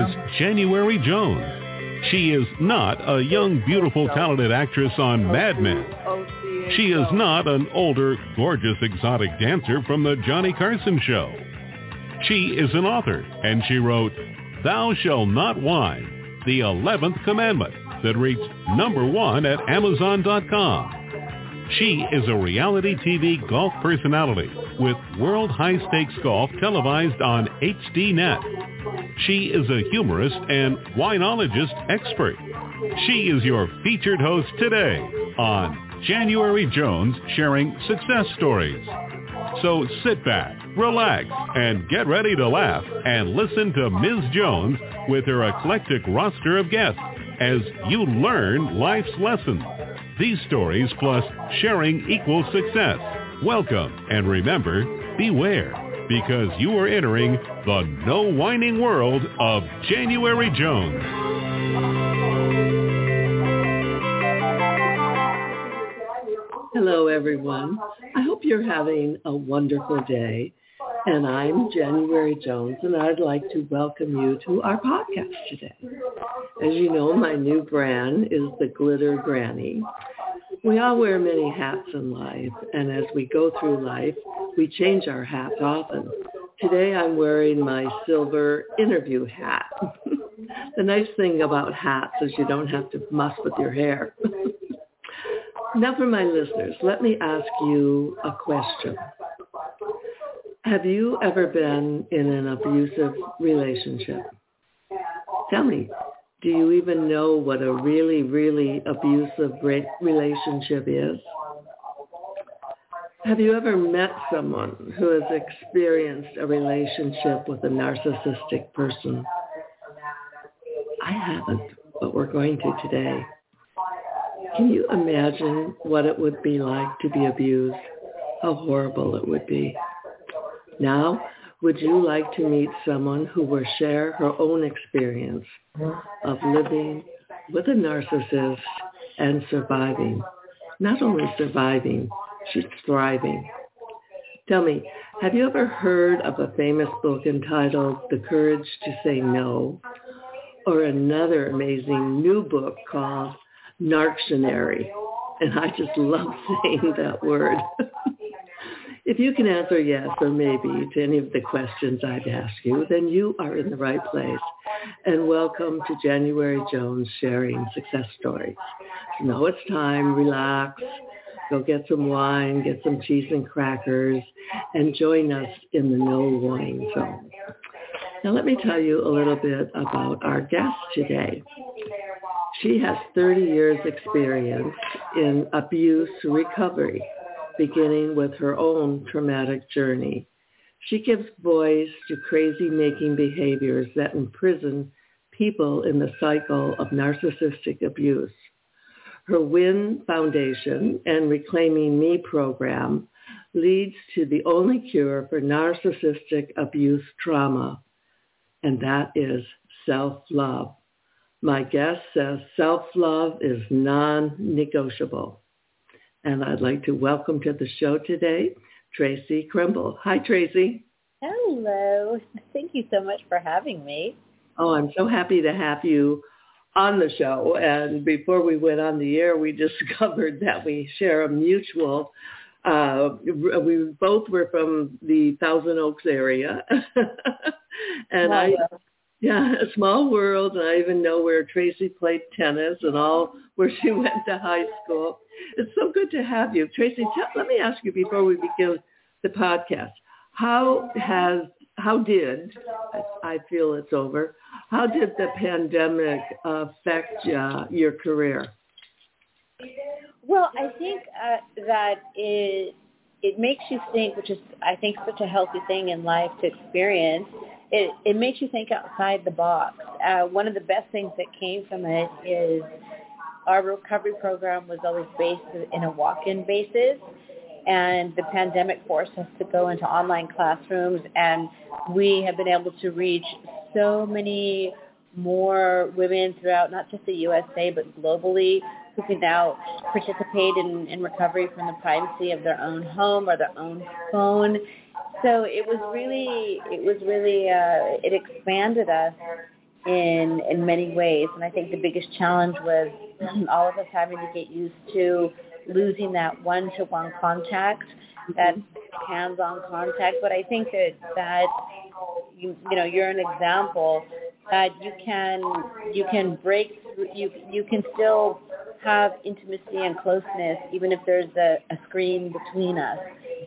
Is January Jones? She is not a young, beautiful, talented actress on Mad Men. She is not an older, gorgeous, exotic dancer from the Johnny Carson show. She is an author, and she wrote, Thou Shall Not Whine, the 11th Commandment, that reached number one at Amazon.com. She is a reality TV golf personality with World High Stakes Golf televised on HDNet. She is a humorist and winologist expert. She is your featured host today on January Jones sharing success stories. So sit back, relax, and get ready to laugh and listen to Ms. Jones with her eclectic roster of guests as you learn life's lessons. These stories plus sharing equals success. Welcome and remember, beware because you are entering the no whining world of January Jones. Hello, everyone. I hope you're having a wonderful day. And I'm January Jones, and I'd like to welcome you to our podcast today. As you know, my new brand is the Glitter Granny. We all wear many hats in life, and as we go through life, we change our hats often. Today I'm wearing my silver interview hat. the nice thing about hats is you don't have to muss with your hair. now for my listeners, let me ask you a question. Have you ever been in an abusive relationship? Tell me, do you even know what a really, really abusive relationship is? Have you ever met someone who has experienced a relationship with a narcissistic person? I haven't, but we're going to today. Can you imagine what it would be like to be abused? How horrible it would be. Now, would you like to meet someone who will share her own experience of living with a narcissist and surviving? Not only surviving, she's thriving. Tell me, have you ever heard of a famous book entitled The Courage to Say No? Or another amazing new book called Narctionary. And I just love saying that word. If you can answer yes or maybe to any of the questions I've asked you, then you are in the right place. And welcome to January Jones sharing success stories. Now it's time, relax, go get some wine, get some cheese and crackers, and join us in the no wine zone. Now let me tell you a little bit about our guest today. She has 30 years experience in abuse recovery beginning with her own traumatic journey. She gives voice to crazy-making behaviors that imprison people in the cycle of narcissistic abuse. Her WIN Foundation and Reclaiming Me program leads to the only cure for narcissistic abuse trauma, and that is self-love. My guest says self-love is non-negotiable and I'd like to welcome to the show today Tracy Krimble. Hi, Tracy. Hello. Thank you so much for having me. Oh, I'm so happy to have you on the show. And before we went on the air, we discovered that we share a mutual. Uh, we both were from the Thousand Oaks area, and I yeah, a small world. And I even know where Tracy played tennis and all where she went to high school. It's so good to have you. Tracy, tell, let me ask you before we begin the podcast, how has, how did, I feel it's over, how did the pandemic affect uh, your career? Well, I think uh, that it it makes you think, which is I think such a healthy thing in life to experience. It it makes you think outside the box. Uh, one of the best things that came from it is our recovery program was always based in a walk-in basis and the pandemic forced us to go into online classrooms and we have been able to reach so many more women throughout not just the USA but globally who can now participate in, in recovery from the privacy of their own home or their own phone. So it was really, it was really, uh, it expanded us in in many ways, and I think the biggest challenge was all of us having to get used to losing that one-to-one contact, that hands-on contact. But I think that that you you know you're an example that you can you can break you you can still have intimacy and closeness even if there's a, a screen between us.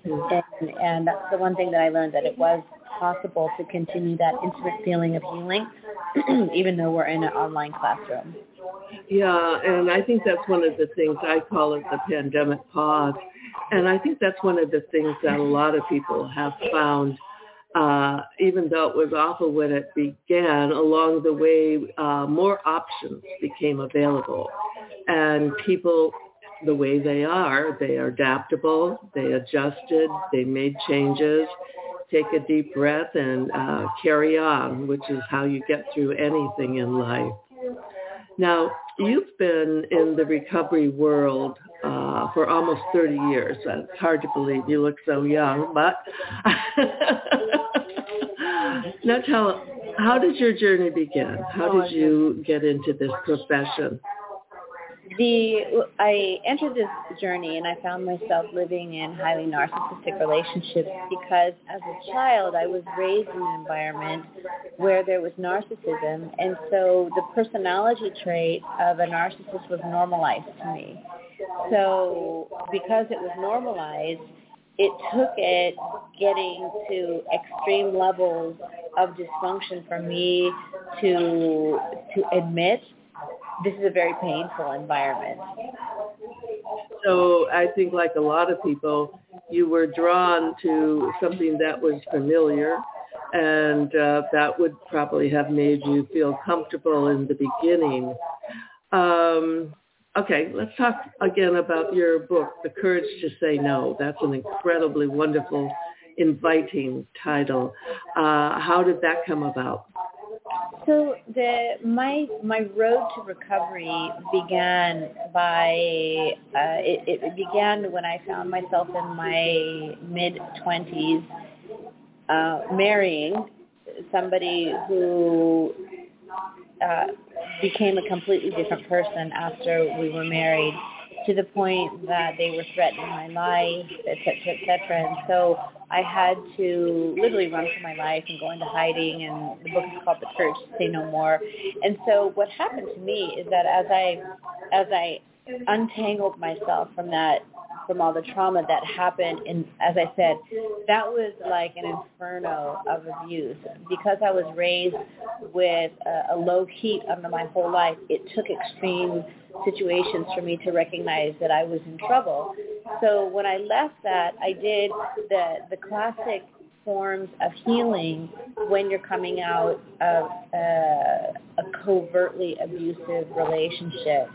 And, and that's the one thing that I learned that it was possible to continue that intimate feeling of healing even though we're in an online classroom. Yeah, and I think that's one of the things I call it the pandemic pause. And I think that's one of the things that a lot of people have found, uh, even though it was awful when it began, along the way, uh, more options became available. And people, the way they are, they are adaptable, they adjusted, they made changes, take a deep breath and uh, carry on, which is how you get through anything in life. Now, you've been in the recovery world uh, for almost 30 years. It's hard to believe you look so young, but now tell, how did your journey begin? How did you get into this profession? The I entered this journey and I found myself living in highly narcissistic relationships because as a child I was raised in an environment where there was narcissism and so the personality trait of a narcissist was normalized to me. So because it was normalized, it took it getting to extreme levels of dysfunction for me to to admit this is a very painful environment. So I think like a lot of people, you were drawn to something that was familiar and uh, that would probably have made you feel comfortable in the beginning. Um, okay, let's talk again about your book, The Courage to Say No. That's an incredibly wonderful, inviting title. Uh, how did that come about? So the my my road to recovery began by uh, it, it began when I found myself in my mid twenties, uh, marrying somebody who uh, became a completely different person after we were married to the point that they were threatening my life, et cetera, et cetera. And so I had to literally run for my life and go into hiding. And the book is called The Courage to Say No More. And so what happened to me is that as I, as I untangled myself from that from all the trauma that happened and as I said, that was like an inferno of abuse. Because I was raised with a, a low heat under my whole life, it took extreme situations for me to recognize that I was in trouble. So when I left that, I did the the classic forms of healing when you're coming out of uh, a covertly abusive relationship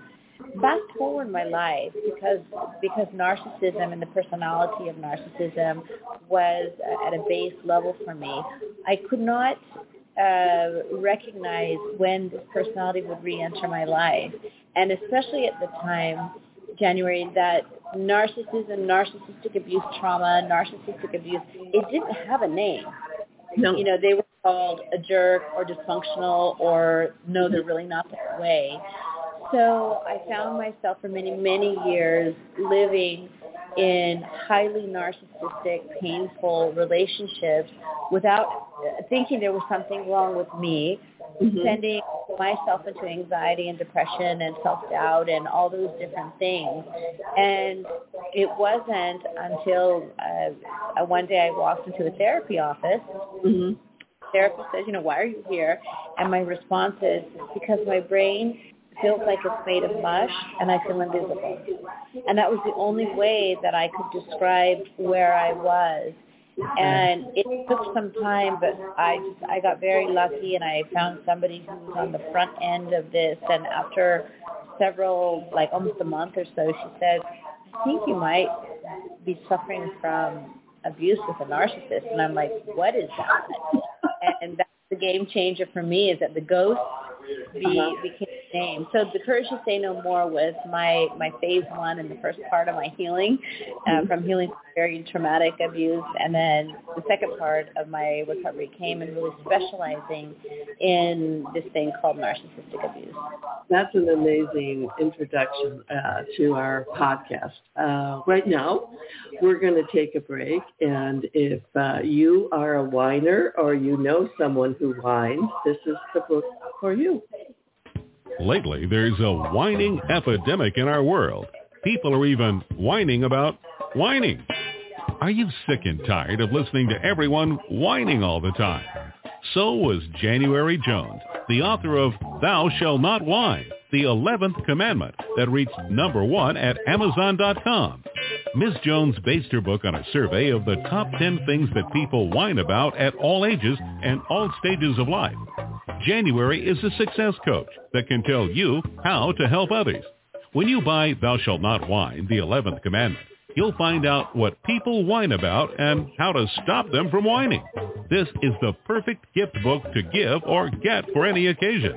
fast forward in my life because because narcissism and the personality of narcissism was at a base level for me. I could not uh, recognize when this personality would re-enter my life, and especially at the time, January, that narcissism, narcissistic abuse trauma, narcissistic abuse, it didn't have a name. No. You know, they were called a jerk or dysfunctional or no, they're really not that way. So I found myself for many, many years living in highly narcissistic, painful relationships without thinking there was something wrong with me, mm-hmm. sending myself into anxiety and depression and self-doubt and all those different things. And it wasn't until uh, one day I walked into a therapy office. Mm-hmm. The therapist says, you know, why are you here? And my response is because my brain feels like it's made of mush and I feel invisible. And that was the only way that I could describe where I was. And it took some time, but I just, I got very lucky and I found somebody who was on the front end of this. And after several, like almost a month or so, she said, I think you might be suffering from abuse with a narcissist. And I'm like, what is that? And that's the game changer for me is that the ghost be, uh-huh. became name. So the courage to say no more was my my phase one and the first part of my healing, uh, mm-hmm. from healing very traumatic abuse, and then the second part of my recovery came in really specializing in this thing called narcissistic abuse. That's an amazing introduction uh, to our podcast. Uh, right now, we're going to take a break, and if uh, you are a whiner or you know someone who whines, this is the book for you. Lately, there's a whining epidemic in our world. People are even whining about whining. Are you sick and tired of listening to everyone whining all the time? So was January Jones, the author of Thou Shall Not Whine, the 11th commandment that reached number one at Amazon.com. Ms. Jones based her book on a survey of the top 10 things that people whine about at all ages and all stages of life. January is a success coach that can tell you how to help others. When you buy Thou Shalt Not Whine, the 11th commandment, you'll find out what people whine about and how to stop them from whining. This is the perfect gift book to give or get for any occasion.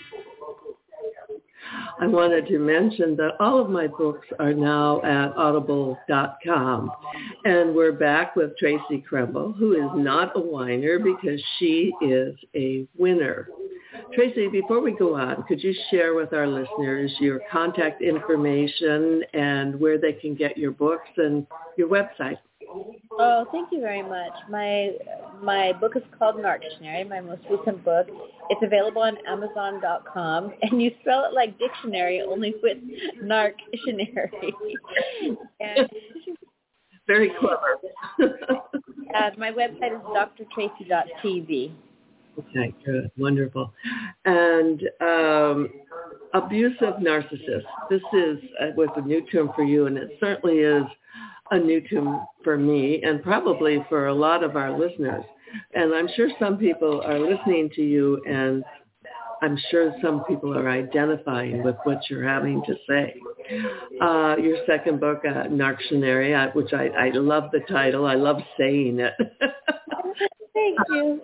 I wanted to mention that all of my books are now at audible.com. And we're back with Tracy Kremble, who is not a whiner because she is a winner. Tracy, before we go on, could you share with our listeners your contact information and where they can get your books and your website? Oh, thank you very much. My my book is called Narctionary, my most recent book. It's available on Amazon.com, and you spell it like dictionary, only with Narctionary. Very clever. uh, my website is drtracy.tv. Okay, good, wonderful. And um, abusive narcissist. This is uh, was a new term for you, and it certainly is a new term for me and probably for a lot of our listeners. And I'm sure some people are listening to you and I'm sure some people are identifying with what you're having to say. Uh, your second book, uh, Narctionary, which I, I love the title. I love saying it. Thank you.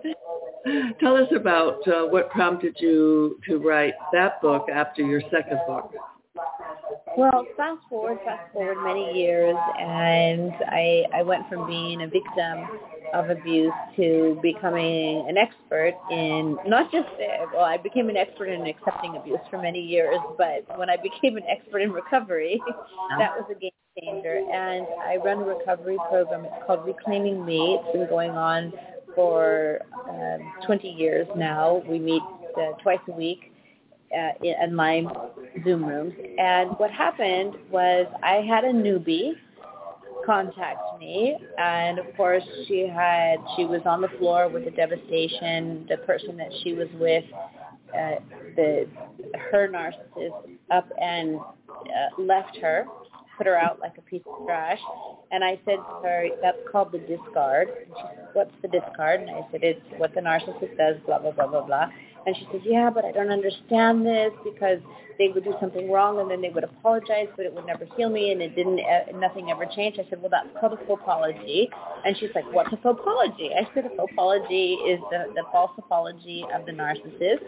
Tell us about uh, what prompted you to write that book after your second book. Well, fast forward, fast forward many years, and I I went from being a victim of abuse to becoming an expert in not just well, I became an expert in accepting abuse for many years, but when I became an expert in recovery, that was a game changer. And I run a recovery program. It's called Reclaiming Me. It's been going on for um, 20 years now. We meet uh, twice a week uh, in my Zoom rooms. And what happened was I had a newbie contact me and of course she had she was on the floor with the devastation the person that she was with uh, the her narcissist up and uh, left her put her out like a piece of trash. And I said to her that's called the discard. And she said what's the discard? And I said it's what the narcissist does blah blah blah blah blah and she says, yeah, but I don't understand this because they would do something wrong and then they would apologize, but it would never heal me and it didn't, uh, nothing ever changed. I said, well, that's called a faux apology. And she's like, what's a faux apology? I said, a faux apology is the, the false apology of the narcissist.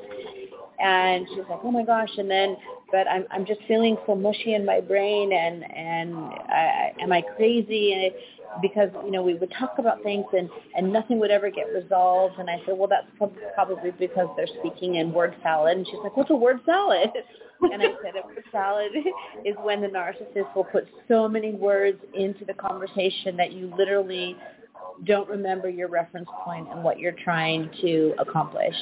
And she's like, oh my gosh. And then, but I'm, I'm just feeling so mushy in my brain and, and I, am I crazy? And it, because you know we would talk about things and and nothing would ever get resolved and I said well that's probably because they're speaking in word salad and she's like what's a word salad and I said a salad is when the narcissist will put so many words into the conversation that you literally don't remember your reference point and what you're trying to accomplish.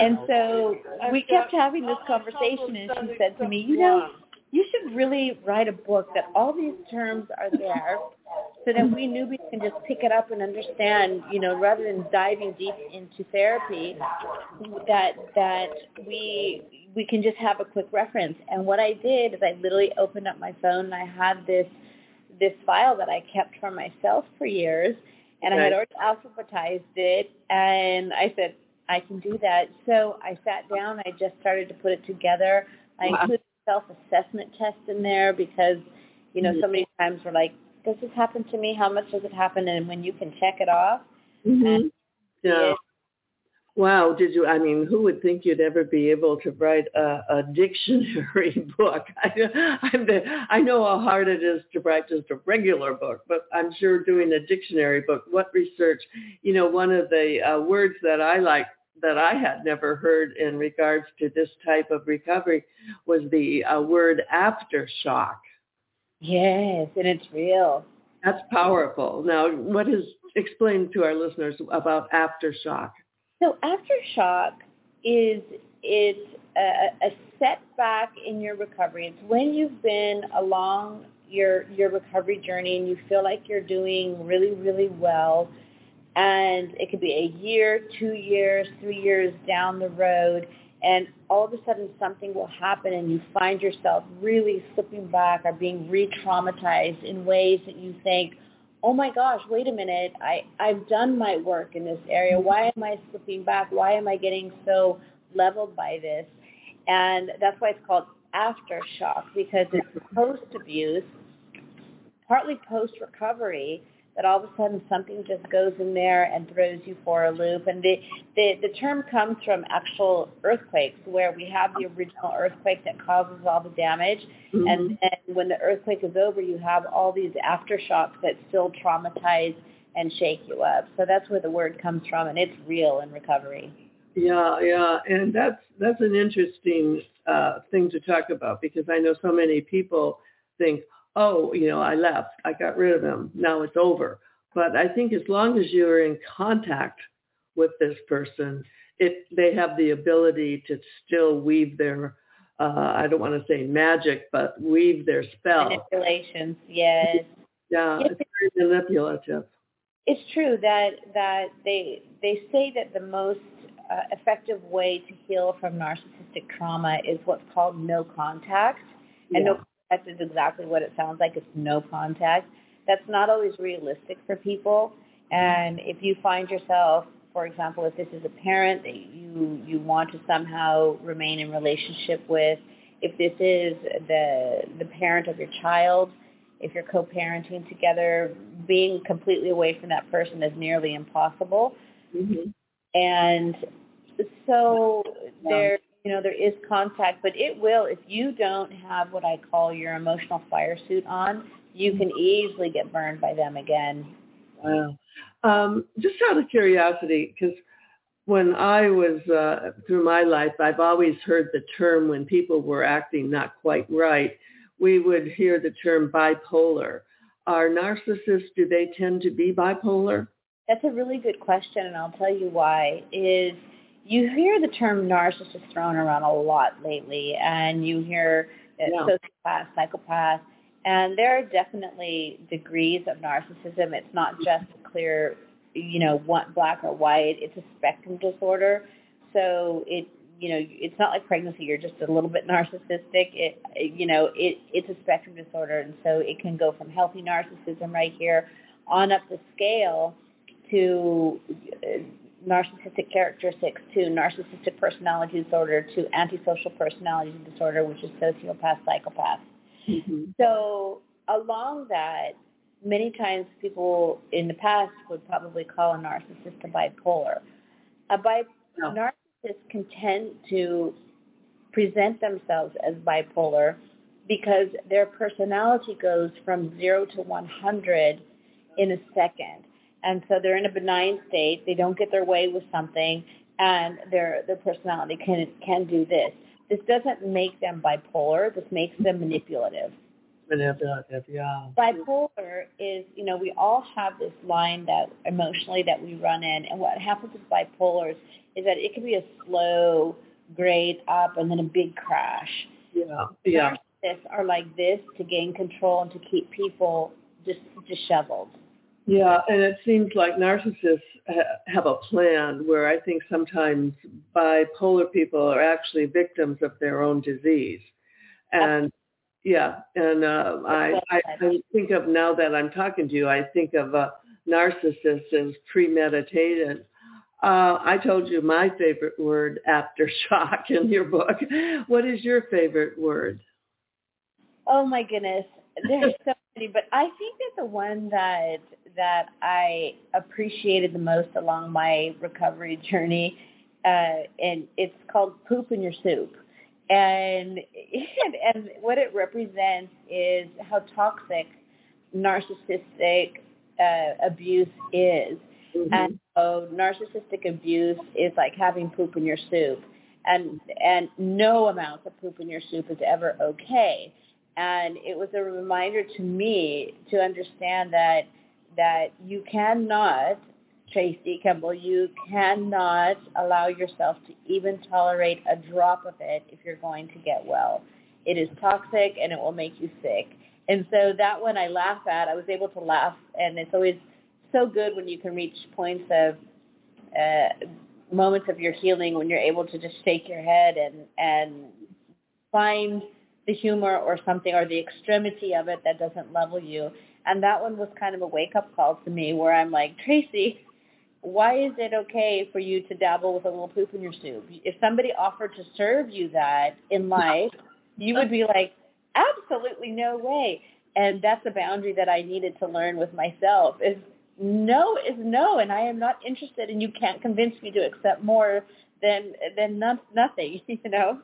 And so we kept having this conversation and she said to me, you know, you should really write a book that all these terms are there so that we newbies can just pick it up and understand, you know, rather than diving deep into therapy, that that we we can just have a quick reference. And what I did is I literally opened up my phone and I had this this file that I kept for myself for years and I had already alphabetized it and I said, I can do that. So I sat down, I just started to put it together. I wow. included self-assessment test in there because, you know, mm-hmm. so many times we're like, does this happen to me? How much does it happen? And when you can check it off. Mm-hmm. yeah. It, Wow, did you? I mean, who would think you'd ever be able to write a, a dictionary book? I, I'm the, I know how hard it is to write just a regular book, but I'm sure doing a dictionary book. What research? You know, one of the uh, words that I like that I had never heard in regards to this type of recovery was the uh, word aftershock. Yes, and it's real. That's powerful. Now, what is explain to our listeners about aftershock? So aftershock is it's a, a setback in your recovery. It's when you've been along your your recovery journey and you feel like you're doing really really well and it could be a year, 2 years, 3 years down the road and all of a sudden something will happen and you find yourself really slipping back or being re-traumatized in ways that you think, oh my gosh, wait a minute, I, I've done my work in this area. Why am I slipping back? Why am I getting so leveled by this? And that's why it's called aftershock because it's post-abuse, partly post-recovery, that all of a sudden something just goes in there and throws you for a loop. And the, the, the term comes from actual earthquakes where we have the original earthquake that causes all the damage. Mm-hmm. And then when the earthquake is over, you have all these aftershocks that still traumatize and shake you up. So that's where the word comes from, and it's real in recovery. Yeah, yeah, and that's that's an interesting uh, thing to talk about because I know so many people think, oh, you know, I left, I got rid of him, now it's over. But I think as long as you're in contact with this person, it they have the ability to still weave their uh, I don't want to say magic, but weave their spell. Manipulations, yes. Yeah, it's very manipulative. It's true that that they they say that the most uh, effective way to heal from narcissistic trauma is what's called no contact, and yeah. no contact is exactly what it sounds like. It's no contact. That's not always realistic for people. And if you find yourself, for example, if this is a parent that you, you want to somehow remain in relationship with, if this is the, the parent of your child, if you're co-parenting together, being completely away from that person is nearly impossible. Mm-hmm. And so there you know, there is contact, but it will, if you don't have what I call your emotional fire suit on, you can easily get burned by them again. Wow. Um, just out of curiosity, because when I was uh, through my life, I've always heard the term when people were acting not quite right, we would hear the term bipolar. Are narcissists, do they tend to be bipolar? That's a really good question, and I'll tell you why. Is you hear the term narcissist thrown around a lot lately, and you hear yeah. sociopath, psychopath, and there are definitely degrees of narcissism. It's not just clear, you know, one, black or white. It's a spectrum disorder. So it, you know, it's not like pregnancy. You're just a little bit narcissistic. It, you know, it it's a spectrum disorder, and so it can go from healthy narcissism right here on up the scale to narcissistic characteristics to narcissistic personality disorder to antisocial personality disorder, which is sociopath, psychopath. Mm-hmm. So along that, many times people in the past would probably call a narcissist a bipolar. A bi- no. narcissist can tend to present themselves as bipolar because their personality goes from zero to 100 in a second. And so they're in a benign state. They don't get their way with something, and their their personality can can do this. This doesn't make them bipolar. This makes them manipulative. manipulative, yeah. Bipolar is, you know, we all have this line that emotionally that we run in, and what happens with bipolar is, is that it can be a slow grade up and then a big crash. Yeah, yeah. Narcissists are like this to gain control and to keep people just disheveled. Yeah, and it seems like narcissists ha- have a plan where I think sometimes bipolar people are actually victims of their own disease. And yeah, and uh, I, I, I think of now that I'm talking to you, I think of a narcissist as premeditated. Uh, I told you my favorite word, aftershock, in your book. What is your favorite word? Oh my goodness, there's so many, but I think that the one that that I appreciated the most along my recovery journey, uh, and it's called "Poop in Your Soup." And, and what it represents is how toxic narcissistic uh, abuse is. Mm-hmm. And so narcissistic abuse is like having poop in your soup. And and no amount of poop in your soup is ever okay. And it was a reminder to me to understand that that you cannot, Tracy Kemble, you cannot allow yourself to even tolerate a drop of it if you're going to get well. It is toxic and it will make you sick. And so that one I laugh at. I was able to laugh, and it's always so good when you can reach points of uh, moments of your healing when you're able to just shake your head and and find the humor or something or the extremity of it that doesn't level you. And that one was kind of a wake up call to me where I'm like, Tracy, why is it okay for you to dabble with a little poop in your soup? If somebody offered to serve you that in life, you would be like, absolutely no way. And that's a boundary that I needed to learn with myself is no is no and I am not interested and you can't convince me to accept more than than not, nothing, you know.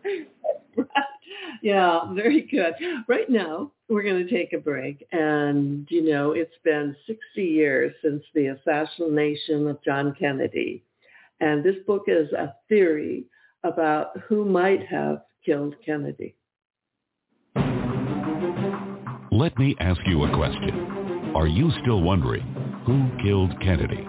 yeah, very good. Right now, we're going to take a break. And, you know, it's been 60 years since the assassination of John Kennedy. And this book is a theory about who might have killed Kennedy. Let me ask you a question. Are you still wondering who killed Kennedy?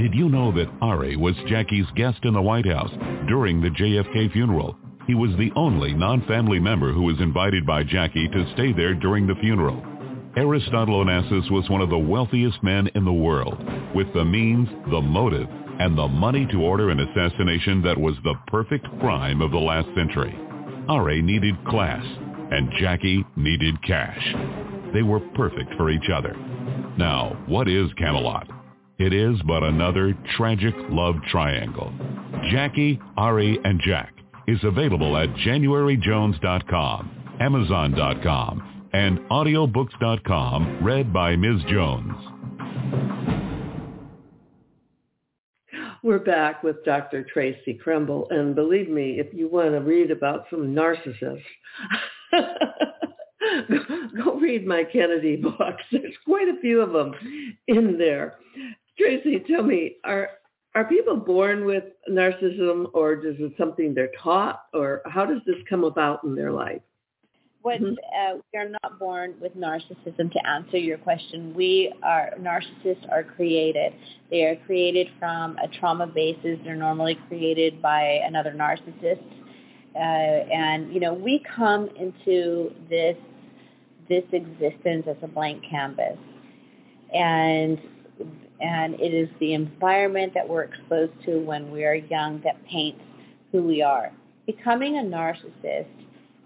Did you know that Ari was Jackie's guest in the White House during the JFK funeral? He was the only non-family member who was invited by Jackie to stay there during the funeral. Aristotle Onassis was one of the wealthiest men in the world, with the means, the motive, and the money to order an assassination that was the perfect crime of the last century. Ari needed class, and Jackie needed cash. They were perfect for each other. Now, what is Camelot? It is but another tragic love triangle. Jackie, Ari, and Jack is available at januaryjones.com, amazon.com, and audiobooks.com, read by Ms. Jones. We're back with Dr. Tracy Kremble, and believe me, if you want to read about some narcissists, go read my Kennedy books. There's quite a few of them in there. Tracy, tell me, are are people born with narcissism, or is it something they're taught, or how does this come about in their life? What mm-hmm. uh, we are not born with narcissism. To answer your question, we are narcissists are created. They are created from a trauma basis. They're normally created by another narcissist, uh, and you know we come into this this existence as a blank canvas, and and it is the environment that we're exposed to when we are young that paints who we are. Becoming a narcissist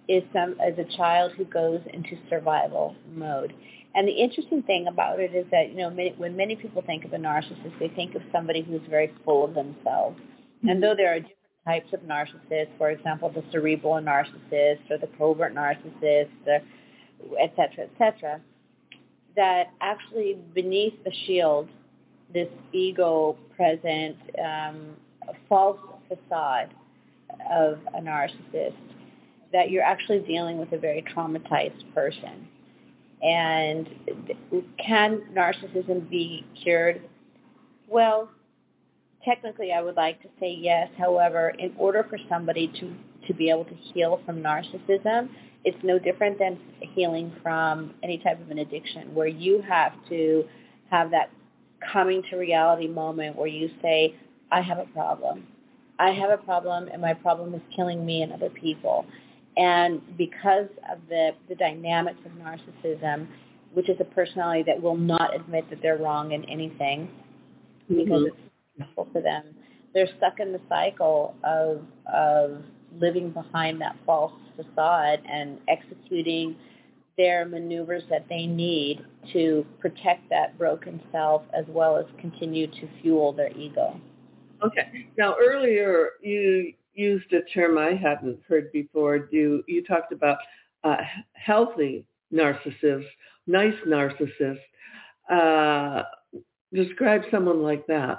is some as a child who goes into survival mode. And the interesting thing about it is that you know many, when many people think of a narcissist, they think of somebody who's very full of themselves. Mm-hmm. And though there are different types of narcissists, for example, the cerebral narcissist or the covert narcissist, the et cetera, et cetera, that actually beneath the shield, this ego present um, false facade of a narcissist, that you're actually dealing with a very traumatized person. And can narcissism be cured? Well, technically I would like to say yes. However, in order for somebody to, to be able to heal from narcissism, it's no different than healing from any type of an addiction where you have to have that coming to reality moment where you say, I have a problem. I have a problem and my problem is killing me and other people. And because of the, the dynamics of narcissism, which is a personality that will not admit that they're wrong in anything mm-hmm. because it's stressful for them, they're stuck in the cycle of, of living behind that false facade and executing their maneuvers that they need to protect that broken self as well as continue to fuel their ego. Okay. Now earlier you used a term I hadn't heard before. You you talked about uh, healthy narcissists, nice narcissists. Uh, describe someone like that.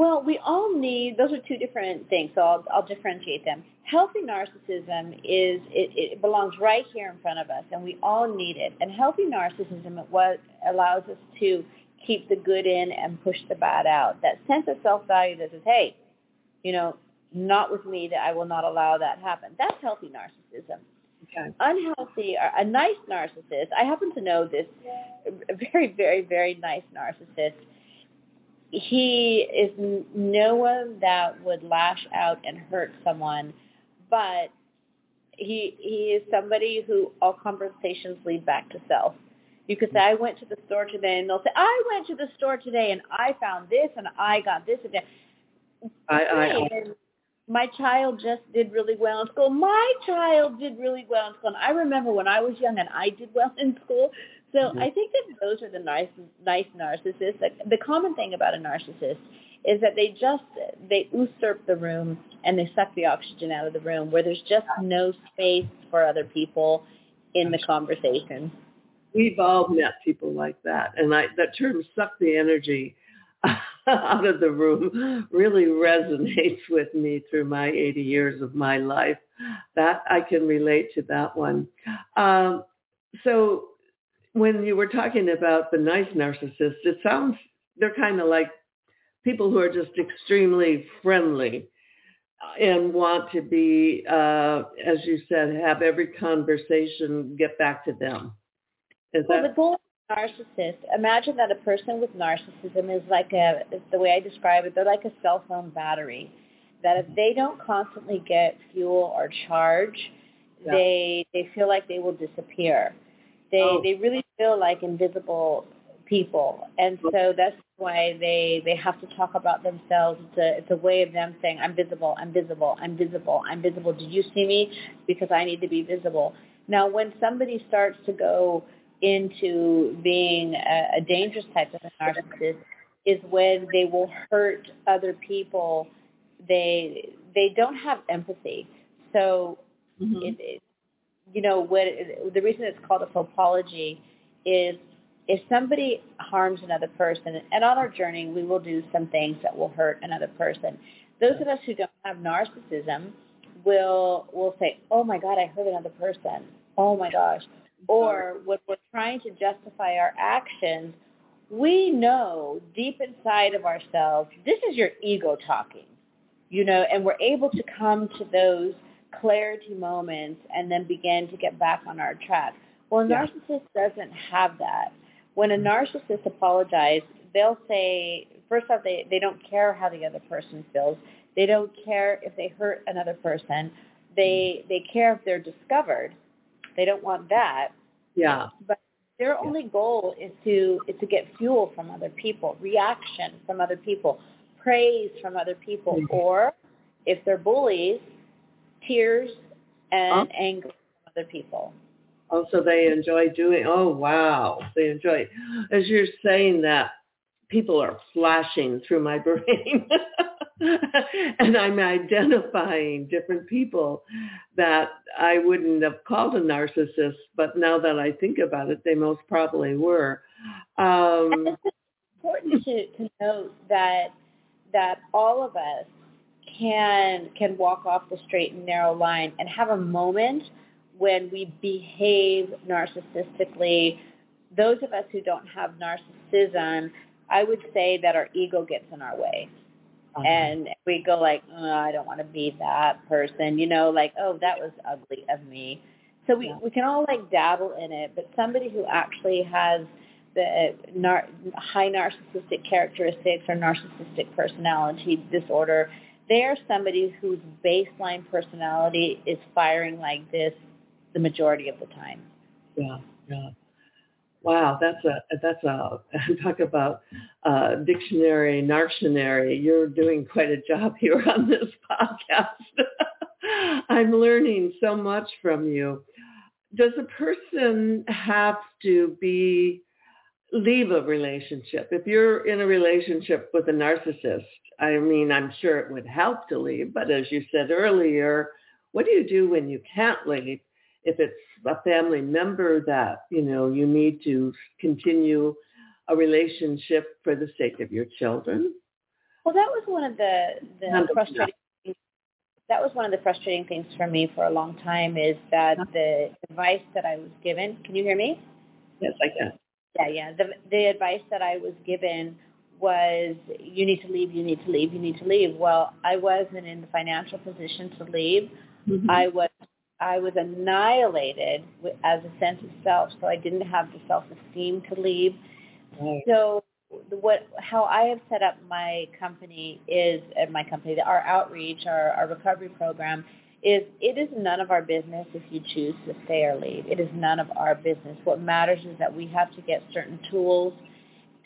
Well, we all need, those are two different things, so I'll, I'll differentiate them. Healthy narcissism is, it, it belongs right here in front of us, and we all need it. And healthy narcissism what allows us to keep the good in and push the bad out. That sense of self-value that says, hey, you know, not with me, that I will not allow that happen. That's healthy narcissism. Okay. Unhealthy, a nice narcissist, I happen to know this very, very, very nice narcissist he is no one that would lash out and hurt someone, but he he is somebody who all conversations lead back to self. You could say, I went to the store today, and they'll say, I went to the store today, and I found this, and I got this, and that. I, I, my child just did really well in school. My child did really well in school. And I remember when I was young and I did well in school. So mm-hmm. I think that those are the nice, nice narcissists. Like, the common thing about a narcissist is that they just they usurp the room and they suck the oxygen out of the room, where there's just no space for other people in the conversation. We've all met people like that, and I, that term "suck the energy." out of the room really resonates with me through my 80 years of my life. That I can relate to that one. Um, so when you were talking about the nice narcissists, it sounds they're kind of like people who are just extremely friendly and want to be, uh, as you said, have every conversation get back to them. Is well, that... the goal of narcissist, imagine that a person with narcissism is like a, the way I describe it, they're like a cell phone battery. That if they don't constantly get fuel or charge, yeah. they they feel like they will disappear. They oh. they really feel like invisible people, and so that's why they they have to talk about themselves. It's a it's a way of them saying, "I'm visible, I'm visible, I'm visible, I'm visible. Did you see me? Because I need to be visible." Now, when somebody starts to go into being a, a dangerous type of a narcissist, is when they will hurt other people. They they don't have empathy, so mm-hmm. it, it, you know, what the reason it's called a faux apology is if somebody harms another person, and on our journey we will do some things that will hurt another person. Those of us who don't have narcissism will will say, "Oh my God, I hurt another person. Oh my gosh." Or when we're trying to justify our actions, we know deep inside of ourselves, this is your ego talking, you know, and we're able to come to those clarity moments and then begin to get back on our track. Well, a yeah. narcissist doesn't have that. When a narcissist apologizes, they'll say, first off, they, they don't care how the other person feels. They don't care if they hurt another person. They they care if they're discovered. They don't want that. Yeah. But their only goal is to is to get fuel from other people, reaction from other people, praise from other people, mm-hmm. or if they're bullies, tears and anger from other people. Oh, so they enjoy doing, oh, wow. They enjoy, as you're saying that, people are flashing through my brain. and I'm identifying different people that I wouldn't have called a narcissist, but now that I think about it, they most probably were. Um, it's important to, to note that that all of us can can walk off the straight and narrow line and have a moment when we behave narcissistically. Those of us who don't have narcissism, I would say that our ego gets in our way. Uh-huh. And we go like, oh, I don't want to be that person, you know, like, oh, that was ugly of me. So we, yeah. we can all like dabble in it, but somebody who actually has the nar- high narcissistic characteristics or narcissistic personality disorder, they are somebody whose baseline personality is firing like this the majority of the time. Yeah, yeah. Wow, that's a that's a talk about uh, dictionary, narctionary. You're doing quite a job here on this podcast. I'm learning so much from you. Does a person have to be leave a relationship. If you're in a relationship with a narcissist, I mean, I'm sure it would help to leave, but as you said earlier, what do you do when you can't leave? If it's a family member that, you know, you need to continue a relationship for the sake of your children? Well, that was one of the, the frustrating things. That was one of the frustrating things for me for a long time is that the advice that I was given. Can you hear me? Yes, I can. Yeah, yeah. The the advice that I was given was you need to leave, you need to leave, you need to leave. Well, I wasn't in the financial position to leave. Mm-hmm. I was I was annihilated as a sense of self, so I didn't have the self-esteem to leave. Right. So what how I have set up my company is my company our outreach our, our recovery program is it is none of our business if you choose to stay or leave. It is none of our business. What matters is that we have to get certain tools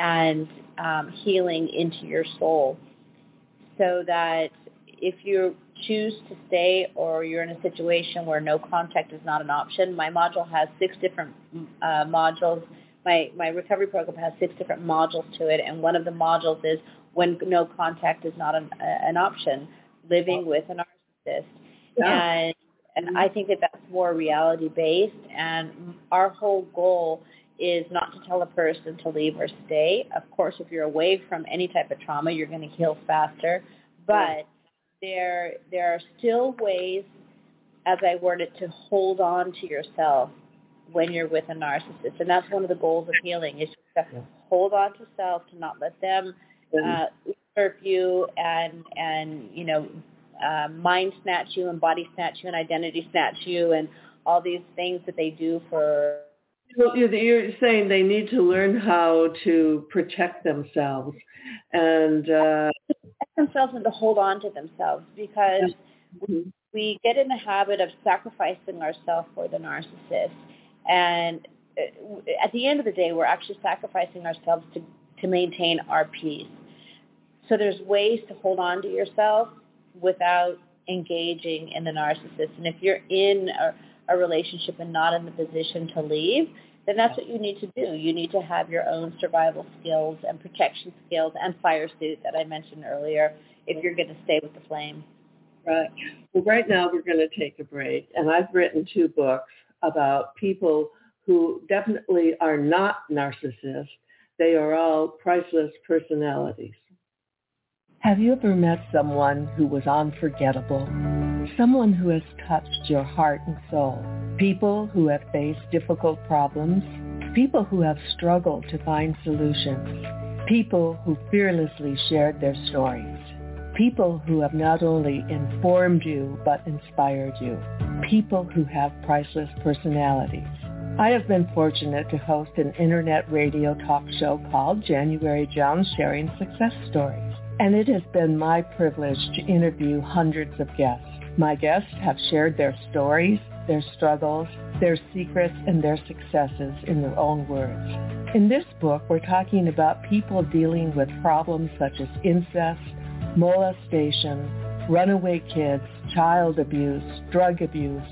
and um, healing into your soul so that if you choose to stay or you're in a situation where no contact is not an option, my module has six different uh, modules. My, my recovery program has six different modules to it, and one of the modules is when no contact is not an, an option, living with a narcissist. Yeah. And and I think that that's more reality based. And our whole goal is not to tell a person to leave or stay. Of course, if you're away from any type of trauma, you're going to heal faster. But there there are still ways, as I word it, to hold on to yourself when you're with a narcissist, and that's one of the goals of healing is to hold on to self, to not let them uh, usurp you and and you know uh, mind snatch you and body snatch you and identity snatch you and all these things that they do for well, you're saying they need to learn how to protect themselves and uh, protect themselves and to hold on to themselves because mm-hmm. we get in the habit of sacrificing ourselves for the narcissist. And uh, at the end of the day, we're actually sacrificing ourselves to, to maintain our peace. So there's ways to hold on to yourself without engaging in the narcissist. And if you're in a, a relationship and not in the position to leave, then that's what you need to do. You need to have your own survival skills and protection skills and fire suit that I mentioned earlier if you're going to stay with the flame. Right. Well, right now we're going to take a break. And I've written two books about people who definitely are not narcissists. They are all priceless personalities. Have you ever met someone who was unforgettable? Someone who has touched your heart and soul? People who have faced difficult problems? People who have struggled to find solutions? People who fearlessly shared their stories? People who have not only informed you but inspired you? People who have priceless personalities? I have been fortunate to host an internet radio talk show called January Jones Sharing Success Stories and it has been my privilege to interview hundreds of guests. My guests have shared their stories, their struggles, their secrets, and their successes in their own words. In this book, we're talking about people dealing with problems such as incest, molestation, runaway kids, child abuse, drug abuse,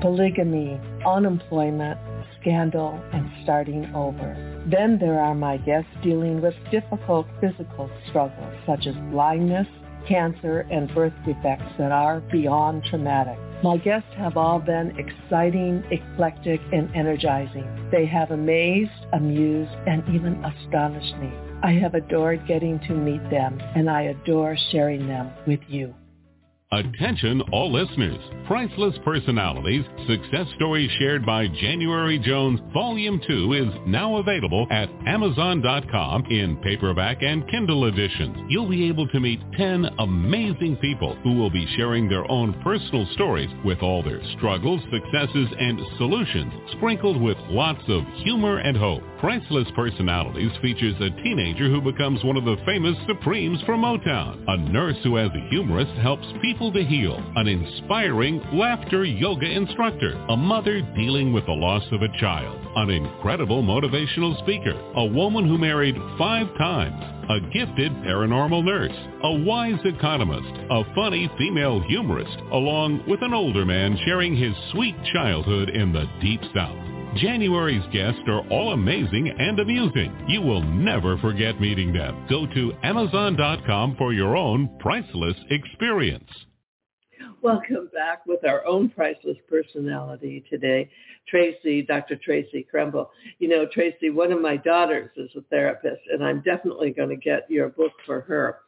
polygamy, unemployment, scandal, and starting over. Then there are my guests dealing with difficult physical struggles such as blindness, cancer, and birth defects that are beyond traumatic. My guests have all been exciting, eclectic, and energizing. They have amazed, amused, and even astonished me. I have adored getting to meet them, and I adore sharing them with you. Attention all listeners. Priceless Personalities, Success Stories Shared by January Jones, Volume 2 is now available at Amazon.com in paperback and Kindle editions. You'll be able to meet 10 amazing people who will be sharing their own personal stories with all their struggles, successes, and solutions, sprinkled with lots of humor and hope. Priceless Personalities features a teenager who becomes one of the famous Supremes from Motown, a nurse who as a humorist helps people to heal, an inspiring laughter yoga instructor, a mother dealing with the loss of a child, an incredible motivational speaker, a woman who married five times, a gifted paranormal nurse, a wise economist, a funny female humorist, along with an older man sharing his sweet childhood in the Deep South. January's guests are all amazing and amusing. You will never forget meeting them. Go to Amazon.com for your own priceless experience. Welcome back with our own priceless personality today, Tracy, Dr. Tracy Kemble. You know, Tracy, one of my daughters is a therapist, and I'm definitely going to get your book for her.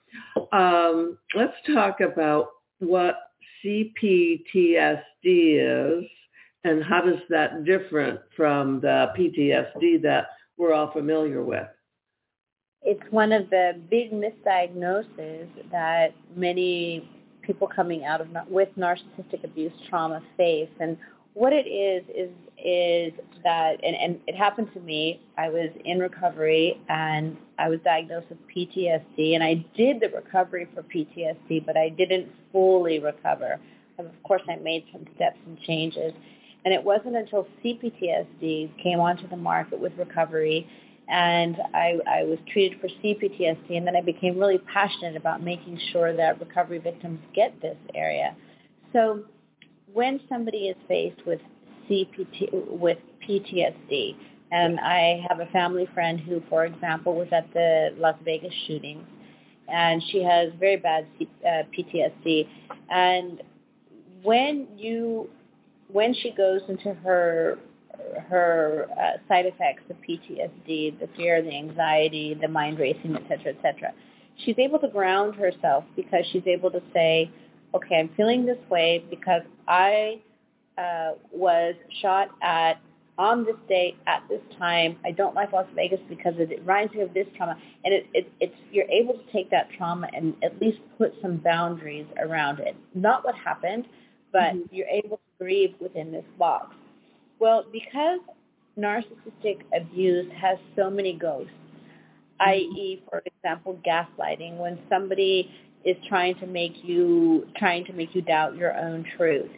Um, let's talk about what CPTSD is and how does that different from the PTSD that we're all familiar with? It's one of the big misdiagnoses that many people coming out of with narcissistic abuse trauma face. And what it is is is that, and, and it happened to me. I was in recovery and I was diagnosed with PTSD, and I did the recovery for PTSD, but I didn't fully recover. And of course, I made some steps and changes. And it wasn't until CPTSD came onto the market with recovery and I, I was treated for CPTSD and then I became really passionate about making sure that recovery victims get this area. So when somebody is faced with CPT, with PTSD, and I have a family friend who, for example, was at the Las Vegas shootings, and she has very bad uh, PTSD. And when you when she goes into her her uh, side effects, of PTSD, the fear, the anxiety, the mind racing, et cetera, et cetera, she's able to ground herself because she's able to say, okay, I'm feeling this way because I uh, was shot at on this date at this time. I don't like Las Vegas because it reminds me of this trauma, and it, it, it's you're able to take that trauma and at least put some boundaries around it. Not what happened, but mm-hmm. you're able to grieve within this box. Well, because narcissistic abuse has so many ghosts, i.e., for example, gaslighting, when somebody is trying to make you trying to make you doubt your own truth,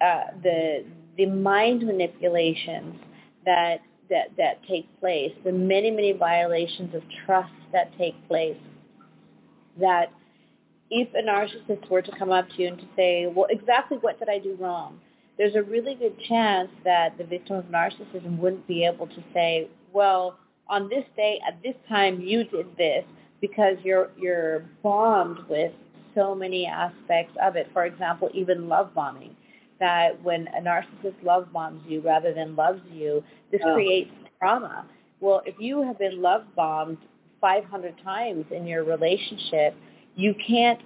uh, the the mind manipulations that that that take place, the many many violations of trust that take place, that if a narcissist were to come up to you and to say, well, exactly what did I do wrong? There's a really good chance that the victim of narcissism wouldn't be able to say, well, on this day, at this time, you did this because you're, you're bombed with so many aspects of it. For example, even love bombing, that when a narcissist love bombs you rather than loves you, this oh. creates trauma. Well, if you have been love bombed 500 times in your relationship, you can't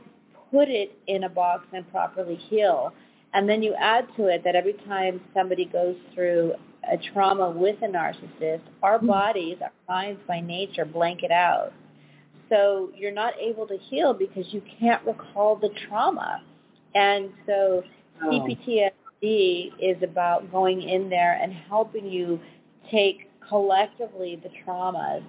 put it in a box and properly heal. And then you add to it that every time somebody goes through a trauma with a narcissist, our mm-hmm. bodies, our minds by nature blank it out. So you're not able to heal because you can't recall the trauma. And so oh. CPTSD is about going in there and helping you take collectively the traumas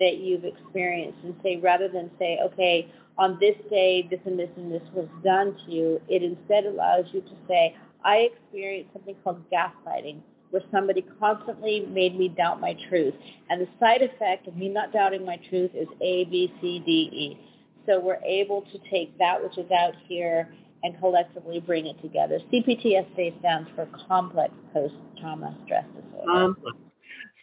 that you've experienced and say rather than say, okay, on this day, this and this and this was done to you, it instead allows you to say, I experienced something called gaslighting, where somebody constantly made me doubt my truth. And the side effect of me not doubting my truth is A, B, C, D, E. So we're able to take that which is out here and collectively bring it together. CPTSD stands for Complex Post-Trauma Stress Disorder. Um,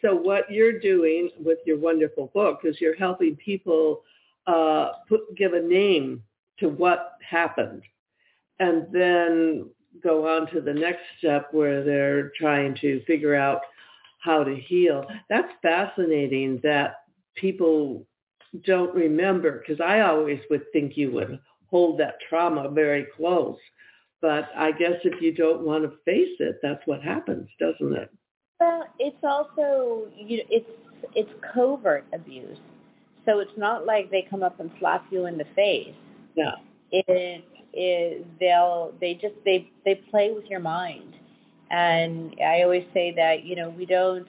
so what you're doing with your wonderful book is you're helping people uh, put, give a name to what happened and then go on to the next step where they're trying to figure out how to heal. That's fascinating that people don't remember because I always would think you would hold that trauma very close. But I guess if you don't want to face it, that's what happens, doesn't it? Well, it's also you know, it's it's covert abuse. So it's not like they come up and slap you in the face. No, It is they'll they just they they play with your mind. And I always say that, you know, we don't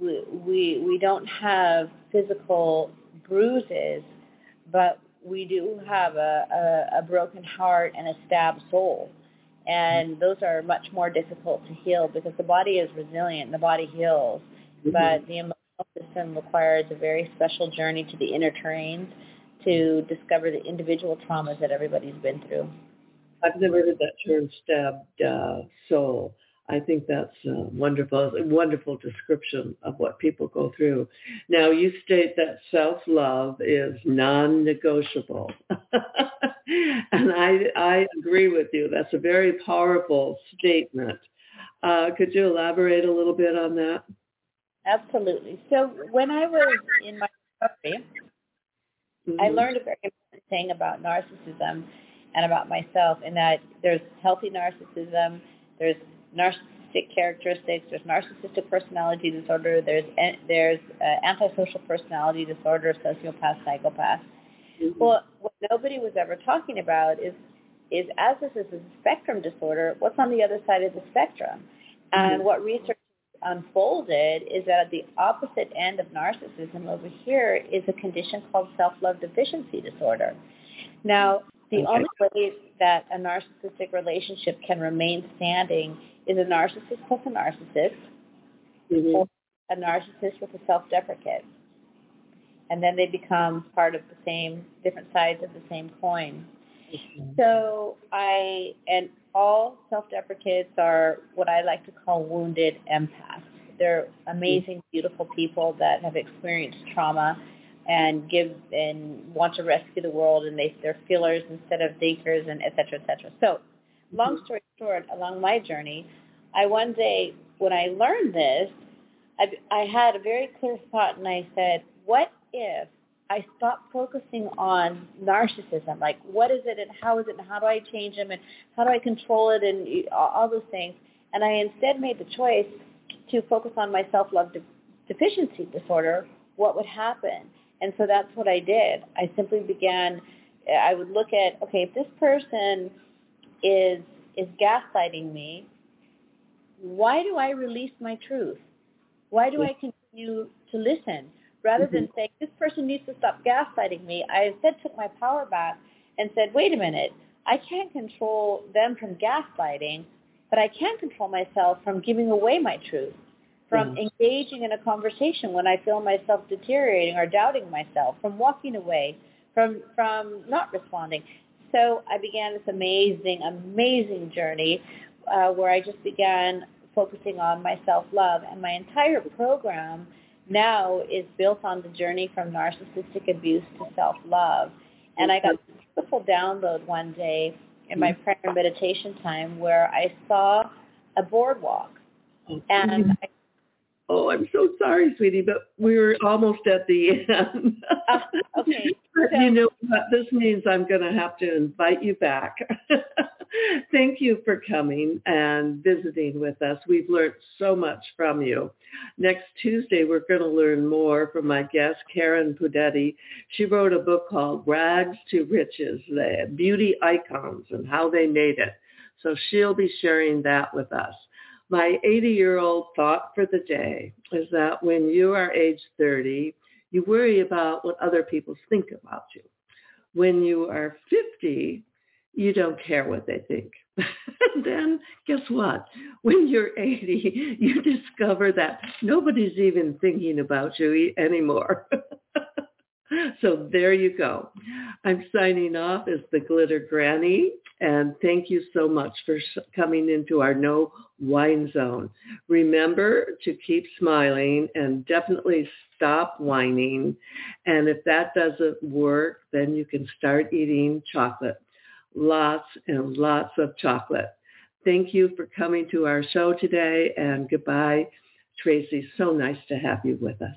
we we, we don't have physical bruises, but we do have a, a, a broken heart and a stabbed soul. And those are much more difficult to heal because the body is resilient, and the body heals, mm-hmm. but the emotional system requires a very special journey to the inner terrains to discover the individual traumas that everybody's been through. I've never heard that term stabbed uh, soul. I think that's uh, wonderful, a wonderful description of what people go through. Now, you state that self-love is non-negotiable. and I, I agree with you. That's a very powerful statement. Uh, could you elaborate a little bit on that? Absolutely. So when I was in my recovery, mm-hmm. I learned a very important thing about narcissism and about myself in that there's healthy narcissism, there's narcissistic characteristics, there's narcissistic personality disorder, there's there's uh, antisocial personality disorder, sociopath, psychopath. Mm-hmm. Well, what nobody was ever talking about is is as this is a spectrum disorder, what's on the other side of the spectrum? Mm-hmm. And what research unfolded is that at the opposite end of narcissism over here is a condition called self-love deficiency disorder. Now, the okay. only way that a narcissistic relationship can remain standing is a narcissist plus a narcissist mm-hmm. or a narcissist with a self-deprecate. And then they become part of the same, different sides of the same coin. Mm-hmm. So I, and all self-deprecates are what I like to call wounded empaths. They're amazing, beautiful people that have experienced trauma and give and want to rescue the world and they they're feelers instead of thinkers and et cetera, et cetera. So long mm-hmm. story along my journey, I one day when I learned this, I, I had a very clear thought and I said, what if I stopped focusing on narcissism, like what is it and how is it and how do I change them and how do I control it and all those things, and I instead made the choice to focus on my self-love de- deficiency disorder, what would happen? And so that's what I did. I simply began, I would look at, okay, if this person is, is gaslighting me, why do I release my truth? Why do I continue to listen? Rather mm-hmm. than saying, this person needs to stop gaslighting me, I instead took my power back and said, wait a minute, I can't control them from gaslighting, but I can control myself from giving away my truth from mm. engaging in a conversation when I feel myself deteriorating or doubting myself, from walking away, from from not responding. So I began this amazing, amazing journey uh, where I just began focusing on my self-love, and my entire program now is built on the journey from narcissistic abuse to self-love. And I got a beautiful download one day in my mm. prayer and meditation time where I saw a boardwalk. And I Oh, I'm so sorry, sweetie, but we're almost at the end. uh, okay. So, you know what this means? I'm going to have to invite you back. Thank you for coming and visiting with us. We've learned so much from you. Next Tuesday, we're going to learn more from my guest, Karen Pudetti. She wrote a book called Rags to Riches, the beauty icons and how they made it. So she'll be sharing that with us. My 80-year-old thought for the day is that when you are age 30, you worry about what other people think about you. When you are 50, you don't care what they think. and then guess what? When you're 80, you discover that nobody's even thinking about you anymore. so there you go. I'm signing off as the Glitter Granny, and thank you so much for coming into our No Whine Zone. Remember to keep smiling and definitely stop whining. And if that doesn't work, then you can start eating chocolate. Lots and lots of chocolate. Thank you for coming to our show today and goodbye. Tracy, so nice to have you with us.